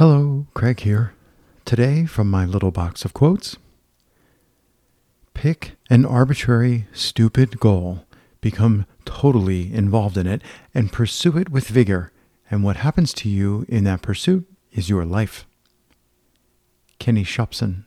Hello, Craig here. Today, from my little box of quotes Pick an arbitrary, stupid goal, become totally involved in it, and pursue it with vigor. And what happens to you in that pursuit is your life. Kenny Shopsin.